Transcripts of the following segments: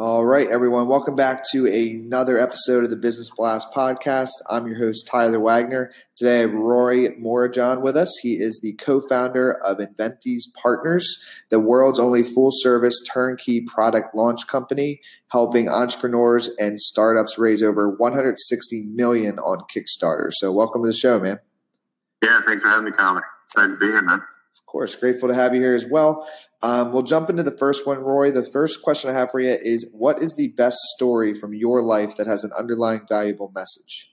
All right, everyone. Welcome back to another episode of the Business Blast podcast. I'm your host, Tyler Wagner. Today, I have Roy Morejon with us. He is the co founder of Enventys Partners, the world's only full service turnkey product launch company, helping entrepreneurs and startups raise over 160 million on Kickstarter. So, welcome to the show, man. Yeah, thanks for having me, Tyler. Excited to be here, man course. Grateful to have you here as well. Um, we'll jump into the first one, Roy. The first question I have for you is What is the best story from your life that has an underlying valuable message?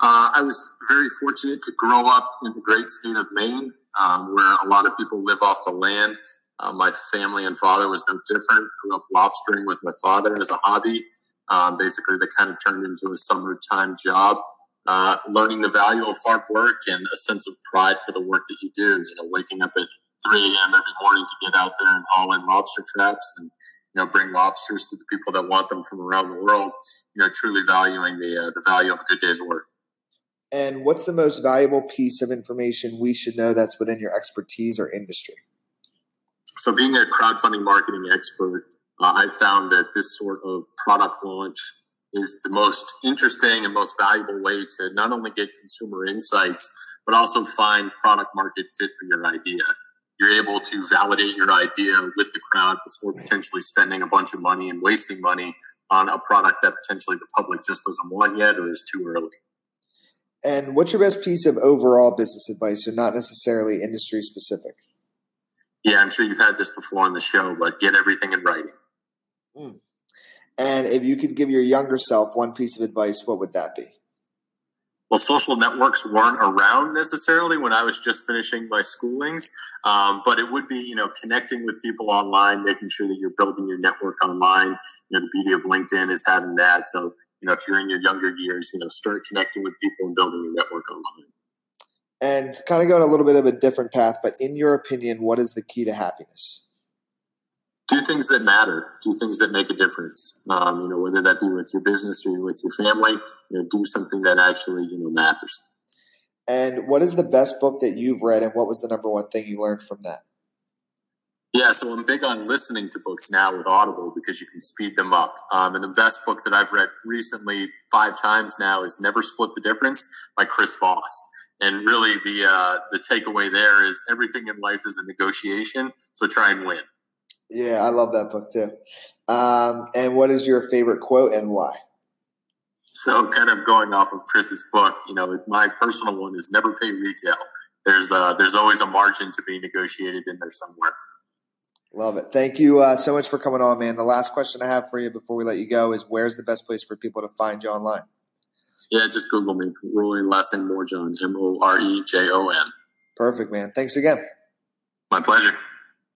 Uh, I was very fortunate to grow up in the great state of Maine, um, where a lot of people live off the land. Uh, my family and father was no different. Grew up lobstering with my father as a hobby. Um, basically, that kind of turned into a summertime job uh, learning the value of hard work and a sense of pride for the work that you do. You know, waking up at 3 a.m. every morning to get out there and haul in lobster traps and you know bring lobsters to the people that want them from around the world. You know, truly valuing the uh, the value of a good day's work. And what's the most valuable piece of information we should know that's within your expertise or industry? So, being a crowdfunding marketing expert, uh, I found that this sort of product launch is the most interesting and most valuable way to not only get consumer insights, but also find product market fit for your idea. You're able to validate your idea with the crowd before potentially spending a bunch of money and wasting money on a product that potentially the public just doesn't want yet or is too early. And what's your best piece of overall business advice, so not necessarily industry specific? Yeah, I'm sure you've had this before on the show, but get everything in writing. Mm. And if you could give your younger self one piece of advice, what would that be? Well, social networks weren't around necessarily when I was just finishing my schoolings, um, but it would be, you know, connecting with people online, making sure that you're building your network online. You know, the beauty of LinkedIn is having that. So, you know, if you're in your younger years, you know, start connecting with people and building your network online. And kind of going a little bit of a different path, but in your opinion, what is the key to happiness? Do things that matter, do things that make a difference. Um, you know, whether that be with your business or with your family, you know, do something that actually you know matters. And what is the best book that you've read, and what was the number one thing you learned from that? Yeah, so I'm big on listening to books now with Audible because you can speed them up. Um, and the best book that I've read recently five times now is Never Split the Difference by Chris Voss. And really, the uh, the takeaway there is everything in life is a negotiation. So try and win. Yeah, I love that book too. Um, and what is your favorite quote and why? So, kind of going off of Chris's book, you know, my personal one is never pay retail. There's uh, there's always a margin to be negotiated in there somewhere. Love it. Thank you uh, so much for coming on, man. The last question I have for you before we let you go is where's the best place for people to find you online? Yeah, just Google me, Roy last name Morejon, M O R E J O N. Perfect, man. Thanks again. My pleasure.